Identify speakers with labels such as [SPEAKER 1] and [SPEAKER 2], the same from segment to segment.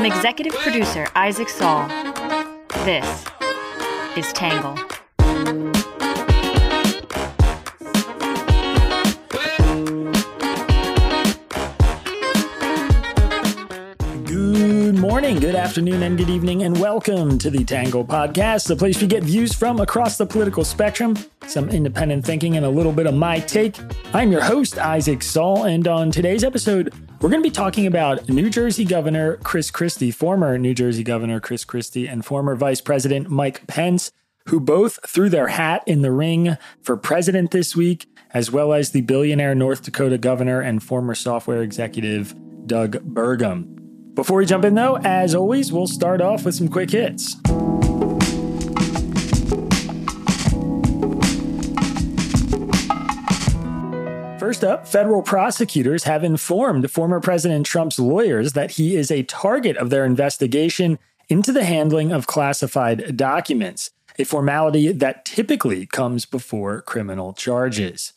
[SPEAKER 1] From executive producer Isaac Saul, this is Tangle.
[SPEAKER 2] Good morning, good afternoon, and good evening, and welcome to the Tangle Podcast, the place we get views from across the political spectrum, some independent thinking, and a little bit of my take. I'm your host, Isaac Saul, and on today's episode, we're going to be talking about New Jersey Governor Chris Christie, former New Jersey Governor Chris Christie, and former Vice President Mike Pence, who both threw their hat in the ring for president this week, as well as the billionaire North Dakota governor and former software executive Doug Burgum. Before we jump in, though, as always, we'll start off with some quick hits. First up, federal prosecutors have informed former President Trump's lawyers that he is a target of their investigation into the handling of classified documents, a formality that typically comes before criminal charges.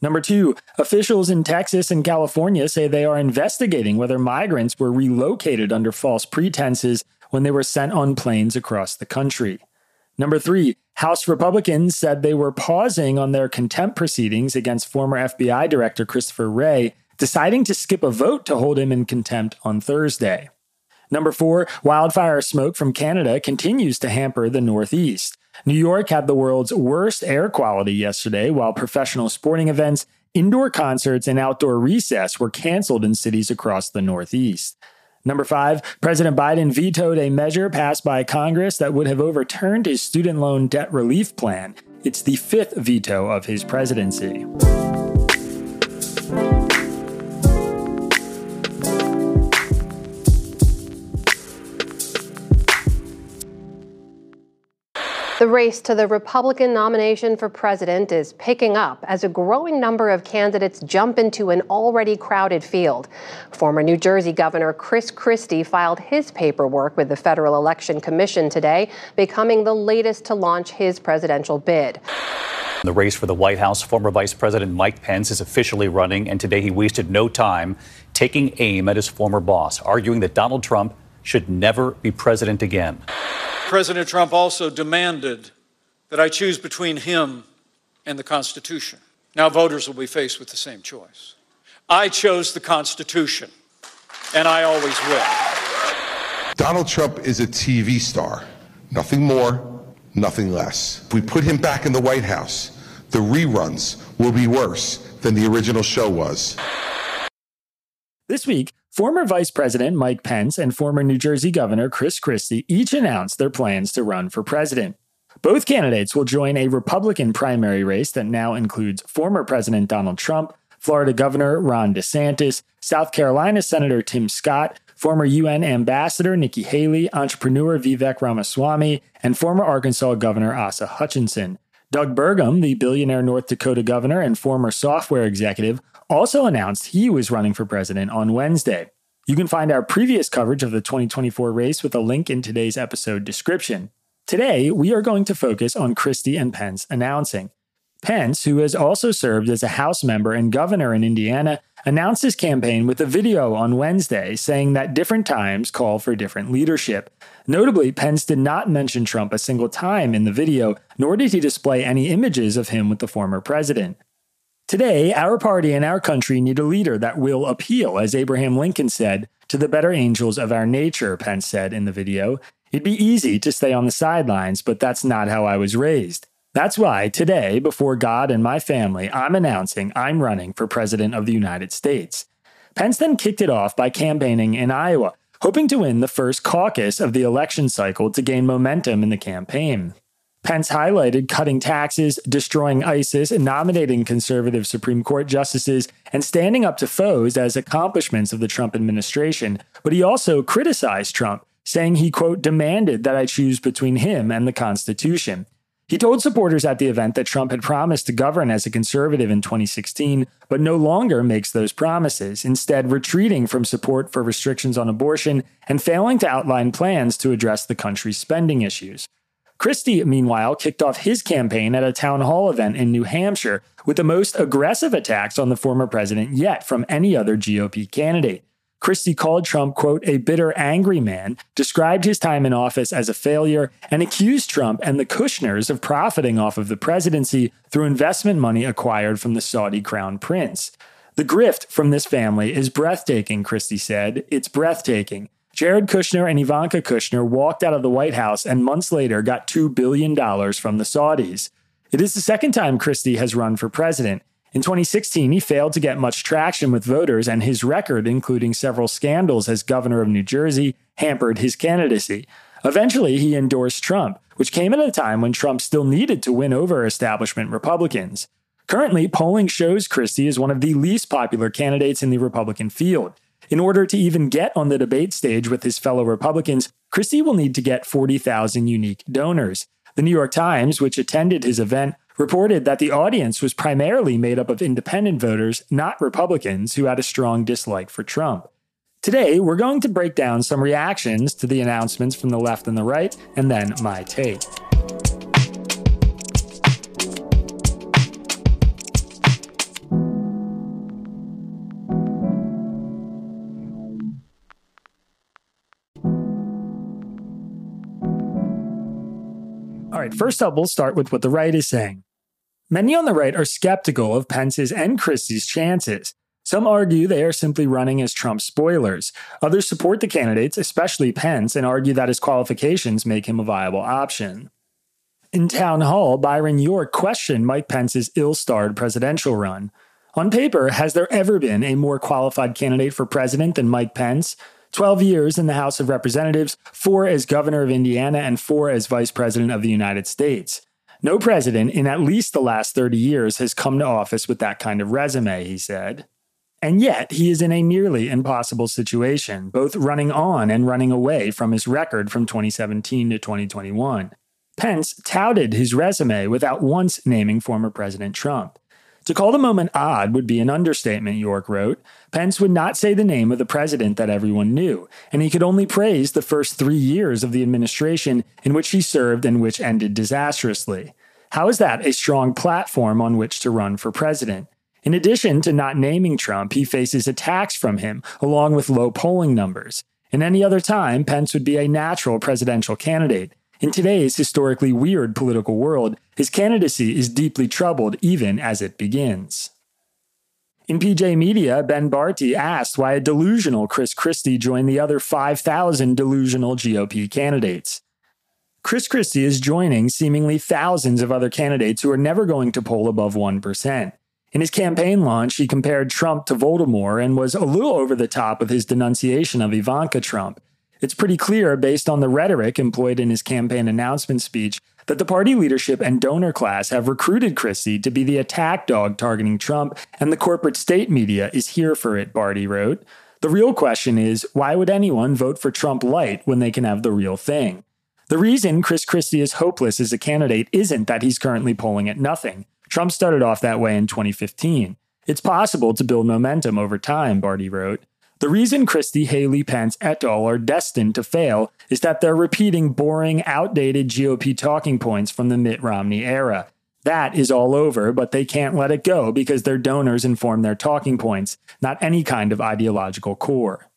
[SPEAKER 2] Number two, officials in Texas and California say they are investigating whether migrants were relocated under false pretenses when they were sent on planes across the country. Number three, House Republicans said they were pausing on their contempt proceedings against former FBI Director Christopher Wray, deciding to skip a vote to hold him in contempt on Thursday. Number four, wildfire smoke from Canada continues to hamper the Northeast. New York had the world's worst air quality yesterday, while professional sporting events, indoor concerts, and outdoor recess were canceled in cities across the Northeast. Number five, President Biden vetoed a measure passed by Congress that would have overturned his student loan debt relief plan. It's the fifth veto of his presidency.
[SPEAKER 3] The race to the Republican nomination for president is picking up as a growing number of candidates jump into an already crowded field. Former New Jersey Governor Chris Christie filed his paperwork with the Federal Election Commission today, becoming the latest to launch his presidential bid.
[SPEAKER 4] In The race for the White House, former Vice President Mike Pence is officially running, and today he wasted no time taking aim at his former boss, arguing that Donald Trump should never be president again.
[SPEAKER 5] President Trump also demanded that I choose between him and the Constitution. Now, voters will be faced with the same choice. I chose the Constitution, and I always will.
[SPEAKER 6] Donald Trump is a TV star. Nothing more, nothing less. If we put him back in the White House, the reruns will be worse than the original show was.
[SPEAKER 2] This week, former Vice President Mike Pence and former New Jersey Governor Chris Christie each announced their plans to run for president. Both candidates will join a Republican primary race that now includes former President Donald Trump, Florida Governor Ron DeSantis, South Carolina Senator Tim Scott, former UN Ambassador Nikki Haley, entrepreneur Vivek Ramaswamy, and former Arkansas Governor Asa Hutchinson. Doug Burgum, the billionaire North Dakota governor and former software executive, also announced he was running for president on Wednesday. You can find our previous coverage of the 2024 race with a link in today's episode description. Today, we are going to focus on Christie and Pence announcing. Pence, who has also served as a House member and governor in Indiana, announced his campaign with a video on Wednesday saying that different times call for different leadership. Notably, Pence did not mention Trump a single time in the video, nor did he display any images of him with the former president. Today, our party and our country need a leader that will appeal, as Abraham Lincoln said, to the better angels of our nature, Pence said in the video. It'd be easy to stay on the sidelines, but that's not how I was raised. That's why today, before God and my family, I'm announcing I'm running for President of the United States. Pence then kicked it off by campaigning in Iowa, hoping to win the first caucus of the election cycle to gain momentum in the campaign. Pence highlighted cutting taxes, destroying ISIS, nominating conservative Supreme Court justices, and standing up to foes as accomplishments of the Trump administration. But he also criticized Trump, saying he, quote, demanded that I choose between him and the Constitution. He told supporters at the event that Trump had promised to govern as a conservative in 2016, but no longer makes those promises, instead, retreating from support for restrictions on abortion and failing to outline plans to address the country's spending issues. Christie, meanwhile, kicked off his campaign at a town hall event in New Hampshire with the most aggressive attacks on the former president yet from any other GOP candidate. Christie called Trump, quote, a bitter, angry man, described his time in office as a failure, and accused Trump and the Kushners of profiting off of the presidency through investment money acquired from the Saudi crown prince. The grift from this family is breathtaking, Christie said. It's breathtaking. Jared Kushner and Ivanka Kushner walked out of the White House and months later got $2 billion from the Saudis. It is the second time Christie has run for president. In 2016, he failed to get much traction with voters, and his record, including several scandals as governor of New Jersey, hampered his candidacy. Eventually, he endorsed Trump, which came at a time when Trump still needed to win over establishment Republicans. Currently, polling shows Christie is one of the least popular candidates in the Republican field. In order to even get on the debate stage with his fellow Republicans, Christie will need to get 40,000 unique donors. The New York Times, which attended his event, reported that the audience was primarily made up of independent voters, not Republicans, who had a strong dislike for Trump. Today, we're going to break down some reactions to the announcements from the left and the right, and then my take. First up, we'll start with what the right is saying. Many on the right are skeptical of Pence's and Christie's chances. Some argue they are simply running as Trump spoilers. Others support the candidates, especially Pence, and argue that his qualifications make him a viable option. In Town Hall, Byron York questioned Mike Pence's ill starred presidential run. On paper, has there ever been a more qualified candidate for president than Mike Pence? 12 years in the House of Representatives, four as governor of Indiana, and four as vice president of the United States. No president in at least the last 30 years has come to office with that kind of resume, he said. And yet, he is in a nearly impossible situation, both running on and running away from his record from 2017 to 2021. Pence touted his resume without once naming former President Trump. To call the moment odd would be an understatement, York wrote. Pence would not say the name of the president that everyone knew, and he could only praise the first three years of the administration in which he served and which ended disastrously. How is that a strong platform on which to run for president? In addition to not naming Trump, he faces attacks from him, along with low polling numbers. In any other time, Pence would be a natural presidential candidate. In today's historically weird political world, his candidacy is deeply troubled even as it begins. In PJ Media, Ben Bartee asked why a delusional Chris Christie joined the other 5,000 delusional GOP candidates. Chris Christie is joining seemingly thousands of other candidates who are never going to poll above 1%. In his campaign launch, he compared Trump to Voldemort and was a little over the top with his denunciation of Ivanka Trump. It's pretty clear, based on the rhetoric employed in his campaign announcement speech, that the party leadership and donor class have recruited Christie to be the attack dog targeting Trump, and the corporate state media is here for it, Bartee wrote. The real question is why would anyone vote for Trump light when they can have the real thing? The reason Chris Christie is hopeless as a candidate isn't that he's currently polling at nothing. Trump started off that way in 2015. It's possible to build momentum over time, Bartee wrote. The reason Christie, Haley, Pence, et al. are destined to fail is that they're repeating boring, outdated GOP talking points from the Mitt Romney era. That is all over, but they can't let it go because their donors inform their talking points, not any kind of ideological core.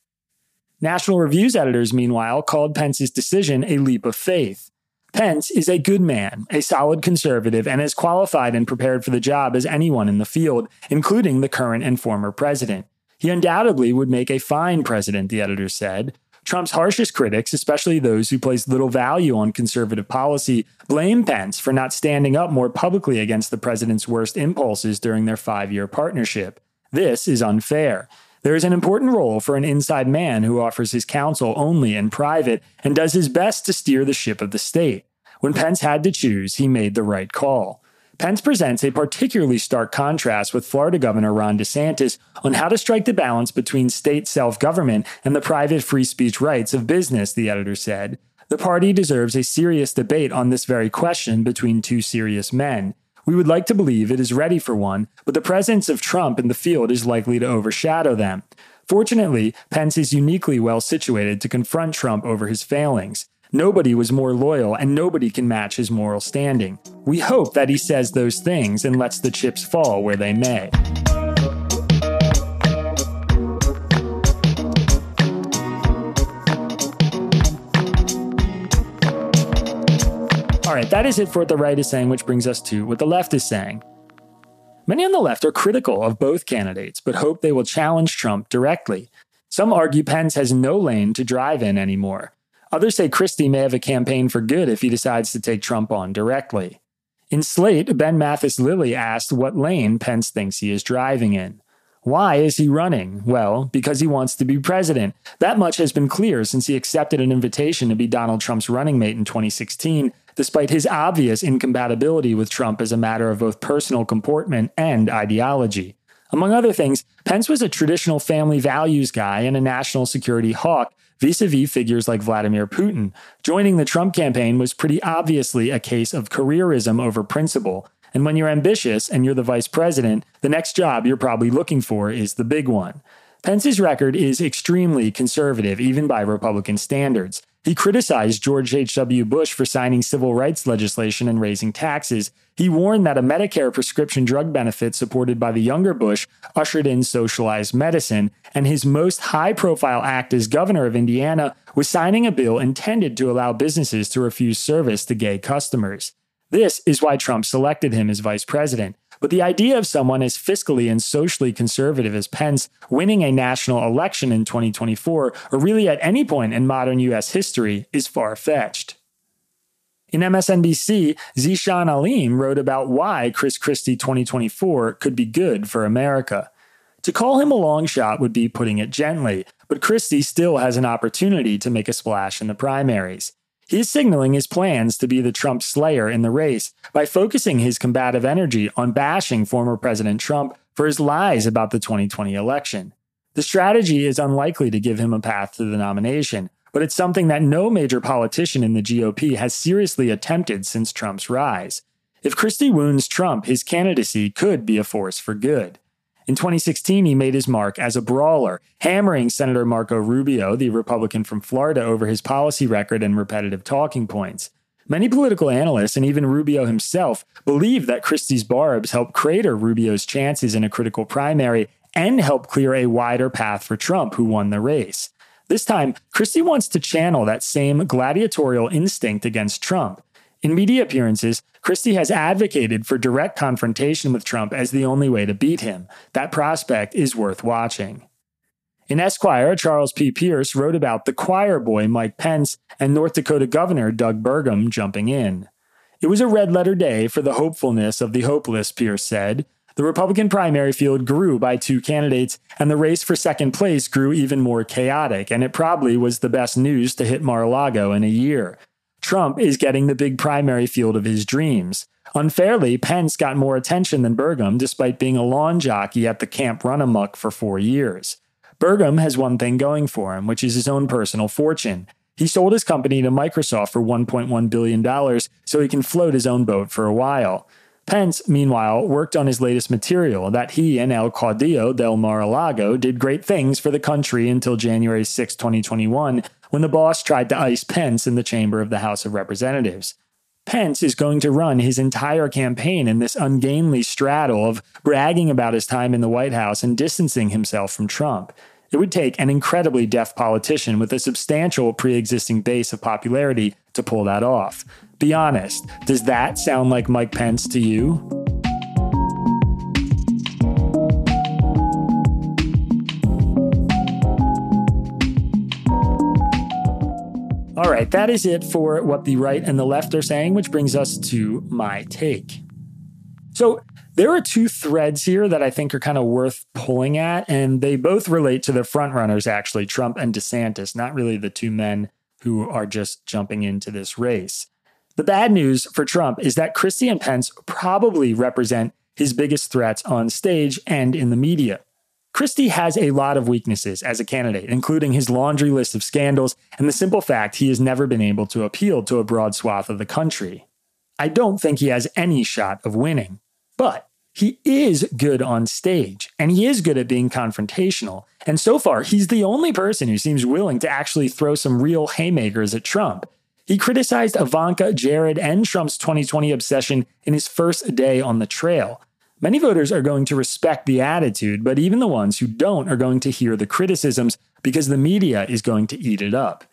[SPEAKER 2] National Review's editors, meanwhile, called Pence's decision a leap of faith. Pence is a good man, a solid conservative, and as qualified and prepared for the job as anyone in the field, including the current and former president. He undoubtedly would make a fine president, the editor said. Trump's harshest critics, especially those who place little value on conservative policy, blame Pence for not standing up more publicly against the president's worst impulses during their five year partnership. This is unfair. There is an important role for an inside man who offers his counsel only in private and does his best to steer the ship of the state. When Pence had to choose, he made the right call. Pence presents a particularly stark contrast with Florida Governor Ron DeSantis on how to strike the balance between state self government and the private free speech rights of business, the editor said. The party deserves a serious debate on this very question between two serious men. We would like to believe it is ready for one, but the presence of Trump in the field is likely to overshadow them. Fortunately, Pence is uniquely well situated to confront Trump over his failings. Nobody was more loyal, and nobody can match his moral standing. We hope that he says those things and lets the chips fall where they may. All right, that is it for what the right is saying, which brings us to what the left is saying. Many on the left are critical of both candidates, but hope they will challenge Trump directly. Some argue Pence has no lane to drive in anymore. Others say Christie may have a campaign for good if he decides to take Trump on directly. In Slate, Ben Mathis Lilley asked what lane Pence thinks he is driving in. Why is he running? Well, because he wants to be president. That much has been clear since he accepted an invitation to be Donald Trump's running mate in 2016, despite his obvious incompatibility with Trump as a matter of both personal comportment and ideology. Among other things, Pence was a traditional family values guy and a national security hawk vis a vis figures like Vladimir Putin. Joining the Trump campaign was pretty obviously a case of careerism over principle. And when you're ambitious and you're the vice president, the next job you're probably looking for is the big one. Pence's record is extremely conservative, even by Republican standards. He criticized George H.W. Bush for signing civil rights legislation and raising taxes. He warned that a Medicare prescription drug benefit supported by the younger Bush ushered in socialized medicine. And his most high profile act as governor of Indiana was signing a bill intended to allow businesses to refuse service to gay customers. This is why Trump selected him as vice president. But the idea of someone as fiscally and socially conservative as Pence winning a national election in 2024, or really at any point in modern US history, is far fetched. In MSNBC, Zeeshan Aleem wrote about why Chris Christie 2024 could be good for America. To call him a long shot would be putting it gently, but Christie still has an opportunity to make a splash in the primaries. He's signaling his plans to be the Trump slayer in the race by focusing his combative energy on bashing former President Trump for his lies about the 2020 election. The strategy is unlikely to give him a path to the nomination, but it's something that no major politician in the GOP has seriously attempted since Trump's rise. If Christie wounds Trump, his candidacy could be a force for good. In 2016, he made his mark as a brawler, hammering Senator Marco Rubio, the Republican from Florida, over his policy record and repetitive talking points. Many political analysts and even Rubio himself believe that Christie's barbs helped crater Rubio's chances in a critical primary and help clear a wider path for Trump, who won the race. This time, Christie wants to channel that same gladiatorial instinct against Trump. In media appearances, Christie has advocated for direct confrontation with Trump as the only way to beat him. That prospect is worth watching. In Esquire, Charles P. Pierce wrote about the choir boy Mike Pence and North Dakota Governor Doug Burgum jumping in. It was a red letter day for the hopefulness of the hopeless, Pierce said. The Republican primary field grew by two candidates, and the race for second place grew even more chaotic, and it probably was the best news to hit Mar a Lago in a year. Trump is getting the big primary field of his dreams. Unfairly, Pence got more attention than Burgum despite being a lawn jockey at the Camp Run Amok for four years. Burgum has one thing going for him, which is his own personal fortune. He sold his company to Microsoft for $1.1 billion so he can float his own boat for a while. Pence, meanwhile, worked on his latest material that he and El Caudillo del Mar-a-Lago did great things for the country until January 6, 2021, when the boss tried to ice Pence in the chamber of the House of Representatives. Pence is going to run his entire campaign in this ungainly straddle of bragging about his time in the White House and distancing himself from Trump. It would take an incredibly deaf politician with a substantial pre existing base of popularity to pull that off. Be honest, does that sound like Mike Pence to you? Right, that is it for what the right and the left are saying, which brings us to my take. So, there are two threads here that I think are kind of worth pulling at, and they both relate to the frontrunners, actually, Trump and DeSantis, not really the two men who are just jumping into this race. The bad news for Trump is that Christie and Pence probably represent his biggest threats on stage and in the media. Christie has a lot of weaknesses as a candidate, including his laundry list of scandals and the simple fact he has never been able to appeal to a broad swath of the country. I don't think he has any shot of winning, but he is good on stage and he is good at being confrontational. And so far, he's the only person who seems willing to actually throw some real haymakers at Trump. He criticized Ivanka, Jared, and Trump's 2020 obsession in his first day on the trail. Many voters are going to respect the attitude, but even the ones who don't are going to hear the criticisms because the media is going to eat it up.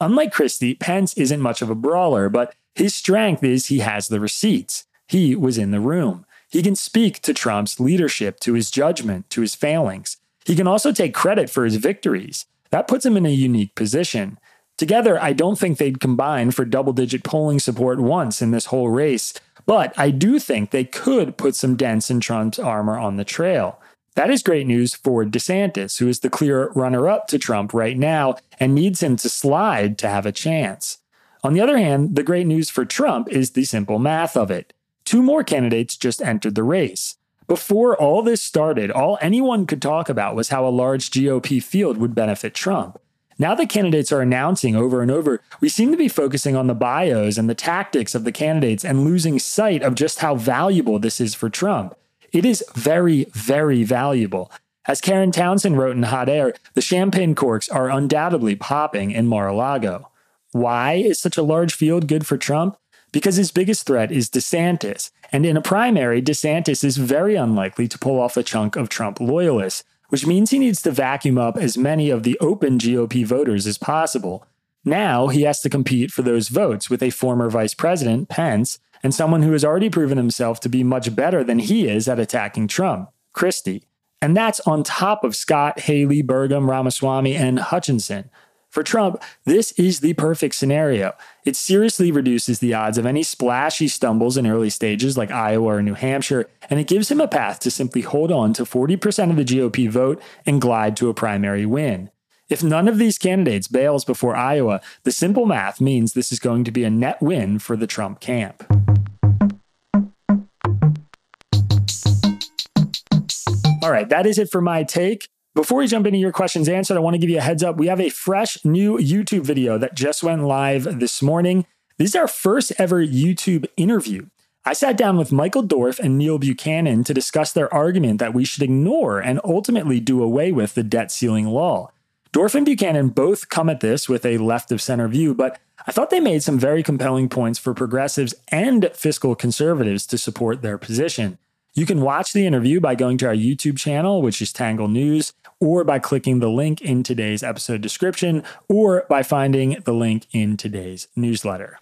[SPEAKER 2] Unlike Christie, Pence isn't much of a brawler, but His strength is he has the receipts. He was in the room. He can speak to Trump's leadership, to his judgment, to his failings. He can also take credit for his victories. That puts him in a unique position. Together, I don't think they'd combine for double digit polling support once in this whole race, but I do think they could put some dents in Trump's armor on the trail. That is great news for DeSantis, who is the clear runner up to Trump right now and needs him to slide to have a chance. On the other hand, the great news for Trump is the simple math of it. Two more candidates just entered the race. Before all this started, all anyone could talk about was how a large GOP field would benefit Trump. Now that candidates are announcing over and over, we seem to be focusing on the bios and the tactics of the candidates and losing sight of just how valuable this is for Trump. It is very, very valuable. As Karen Townsend wrote in Hot Air, the champagne corks are undoubtedly popping in Mar a Lago. Why is such a large field good for Trump? Because his biggest threat is DeSantis. And in a primary, DeSantis is very unlikely to pull off a chunk of Trump loyalists, which means he needs to vacuum up as many of the open GOP voters as possible. Now he has to compete for those votes with a former vice president, Pence, and someone who has already proven himself to be much better than he is at attacking Trump, Christie. And that's on top of Scott, Haley, Burgum, Ramaswamy, and Hutchinson. For Trump, this is the perfect scenario. It seriously reduces the odds of any splashy stumbles in early stages like Iowa or New Hampshire, and it gives him a path to simply hold on to 40% of the GOP vote and glide to a primary win. If none of these candidates bails before Iowa, the simple math means this is going to be a net win for the Trump camp. All right, that is it for my take. Before we jump into your questions answered, I want to give you a heads up. We have a fresh new YouTube video that just went live this morning. This is our first ever YouTube interview. I sat down with Michael Dorf and Neil Buchanan to discuss their argument that we should ignore and ultimately do away with the debt ceiling law. Dorf and Buchanan both come at this with a left of center view, but I thought they made some very compelling points for progressives and fiscal conservatives to support their position. You can watch the interview by going to our YouTube channel, which is Tangle News, or by clicking the link in today's episode description, or by finding the link in today's newsletter.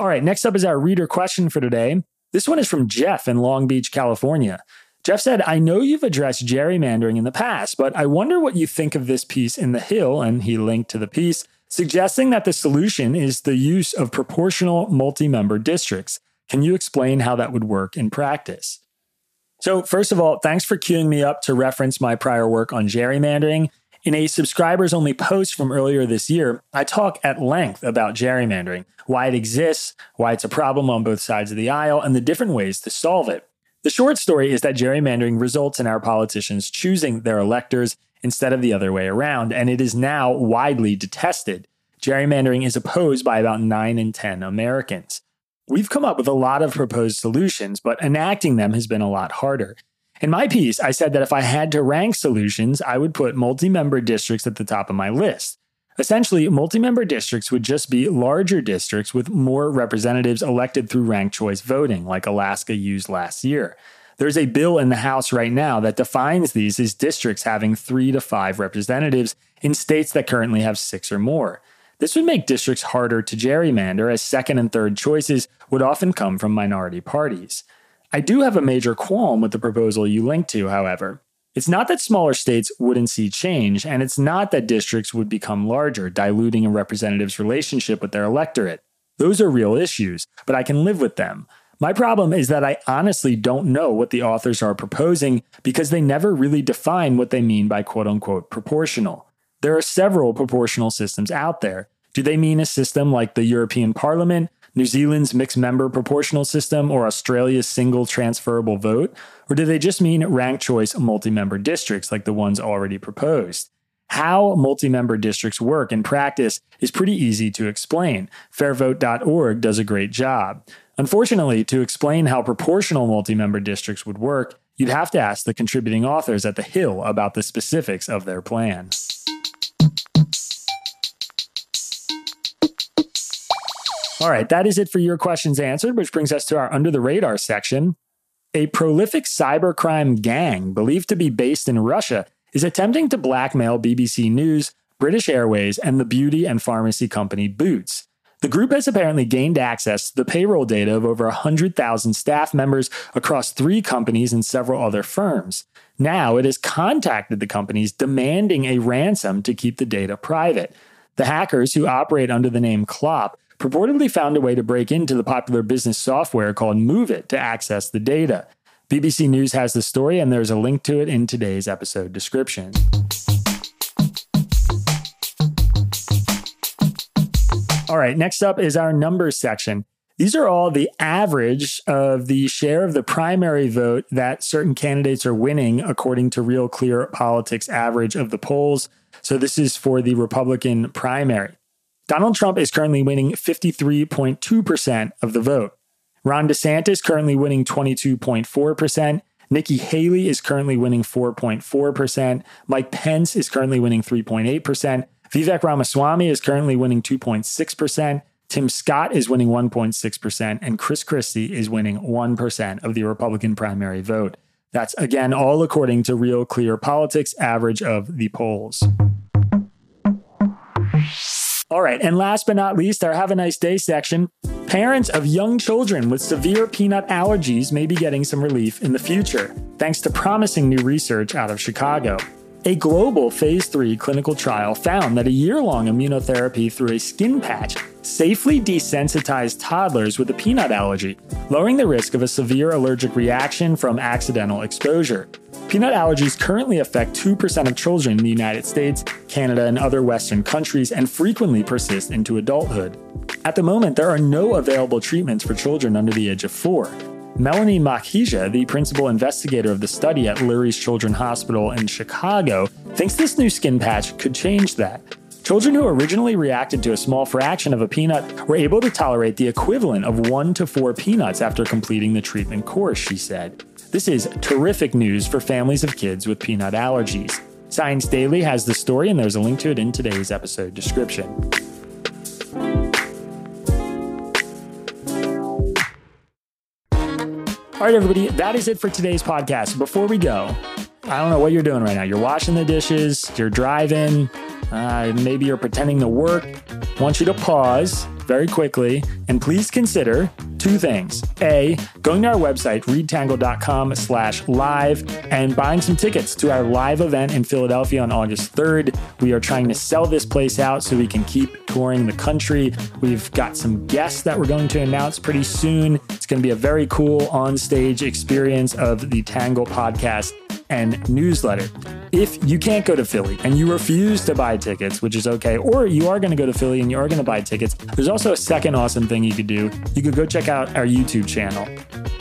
[SPEAKER 2] All right, next up is our reader question for today. This one is from Jeff in Long Beach, California. Jeff said, I know you've addressed gerrymandering in the past, but I wonder what you think of this piece in The Hill, and he linked to the piece, suggesting that the solution is the use of proportional multi member districts. Can you explain how that would work in practice? So, first of all, thanks for queuing me up to reference my prior work on gerrymandering. In a subscribers only post from earlier this year, I talk at length about gerrymandering, why it exists, why it's a problem on both sides of the aisle, and the different ways to solve it. The short story is that gerrymandering results in our politicians choosing their electors instead of the other way around, and it is now widely detested. Gerrymandering is opposed by about 9 in 10 Americans. We've come up with a lot of proposed solutions, but enacting them has been a lot harder. In my piece, I said that if I had to rank solutions, I would put multi member districts at the top of my list. Essentially, multi member districts would just be larger districts with more representatives elected through ranked choice voting, like Alaska used last year. There's a bill in the House right now that defines these as districts having three to five representatives in states that currently have six or more. This would make districts harder to gerrymander, as second and third choices would often come from minority parties. I do have a major qualm with the proposal you linked to, however. It's not that smaller states wouldn't see change, and it's not that districts would become larger, diluting a representative's relationship with their electorate. Those are real issues, but I can live with them. My problem is that I honestly don't know what the authors are proposing because they never really define what they mean by quote unquote proportional. There are several proportional systems out there. Do they mean a system like the European Parliament, New Zealand's mixed member proportional system, or Australia's single transferable vote? Or do they just mean ranked choice multi member districts like the ones already proposed? How multi member districts work in practice is pretty easy to explain. Fairvote.org does a great job. Unfortunately, to explain how proportional multi member districts would work, you'd have to ask the contributing authors at The Hill about the specifics of their plan. All right, that is it for your questions answered, which brings us to our under the radar section. A prolific cybercrime gang believed to be based in Russia is attempting to blackmail BBC News, British Airways, and the beauty and pharmacy company Boots. The group has apparently gained access to the payroll data of over 100,000 staff members across three companies and several other firms. Now it has contacted the companies demanding a ransom to keep the data private. The hackers, who operate under the name Clop, purportedly found a way to break into the popular business software called MOVEit to access the data. BBC News has the story, and there's a link to it in today's episode description. All right, next up is our numbers section. These are all the average of the share of the primary vote that certain candidates are winning according to Real Clear Politics average of the polls. So this is for the Republican primary. Donald Trump is currently winning 53.2% of the vote. Ron DeSantis currently winning 22.4%. Nikki Haley is currently winning 4.4%. Mike Pence is currently winning 3.8%. Vivek Ramaswamy is currently winning 2.6%. Tim Scott is winning 1.6%, and Chris Christie is winning 1% of the Republican primary vote. That's again all according to Real Clear Politics average of the polls. All right, and last but not least, our Have a Nice Day section. Parents of young children with severe peanut allergies may be getting some relief in the future, thanks to promising new research out of Chicago. A global phase 3 clinical trial found that a year long immunotherapy through a skin patch safely desensitized toddlers with a peanut allergy, lowering the risk of a severe allergic reaction from accidental exposure. Peanut allergies currently affect 2% of children in the United States, Canada, and other Western countries and frequently persist into adulthood. At the moment, there are no available treatments for children under the age of four. Melanie Makhija, the principal investigator of the study at Lurie's Children's Hospital in Chicago, thinks this new skin patch could change that. Children who originally reacted to a small fraction of a peanut were able to tolerate the equivalent of one to four peanuts after completing the treatment course, she said. This is terrific news for families of kids with peanut allergies. Science Daily has the story, and there's a link to it in today's episode description. All right, everybody, that is it for today's podcast. Before we go, I don't know what you're doing right now. You're washing the dishes, you're driving, uh, maybe you're pretending to work. I want you to pause very quickly and please consider two things. A, going to our website, readtangle.com slash live and buying some tickets to our live event in Philadelphia on August 3rd. We are trying to sell this place out so we can keep touring the country. We've got some guests that we're going to announce pretty soon. It's going to be a very cool on-stage experience of the Tangle podcast and newsletter. If you can't go to Philly and you refuse to buy tickets, which is okay, or you are going to go to Philly and you are going to buy tickets, there's also a second awesome thing you could do. You could go check out our YouTube channel.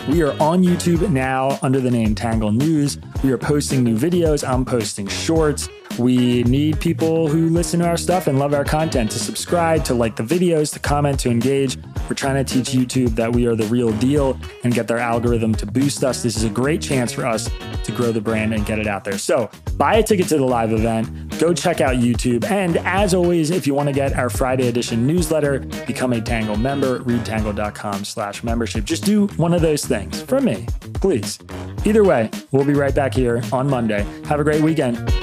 [SPEAKER 2] We are on YouTube now under the name Tangle News. We are posting new videos. I'm posting shorts. We need people who listen to our stuff and love our content to subscribe, to like the videos, to comment, to engage. We're trying to teach YouTube that we are the real deal and get their algorithm to boost us. This is a great chance for us to grow the brand and get it out there. So buy a ticket to the live event, go check out YouTube. And as always, if you want to get our Friday edition newsletter, become a Tangle member, readtangle.com slash membership. Just do one of those things for me, please. Either way, we'll be right back here on Monday. Have a great weekend.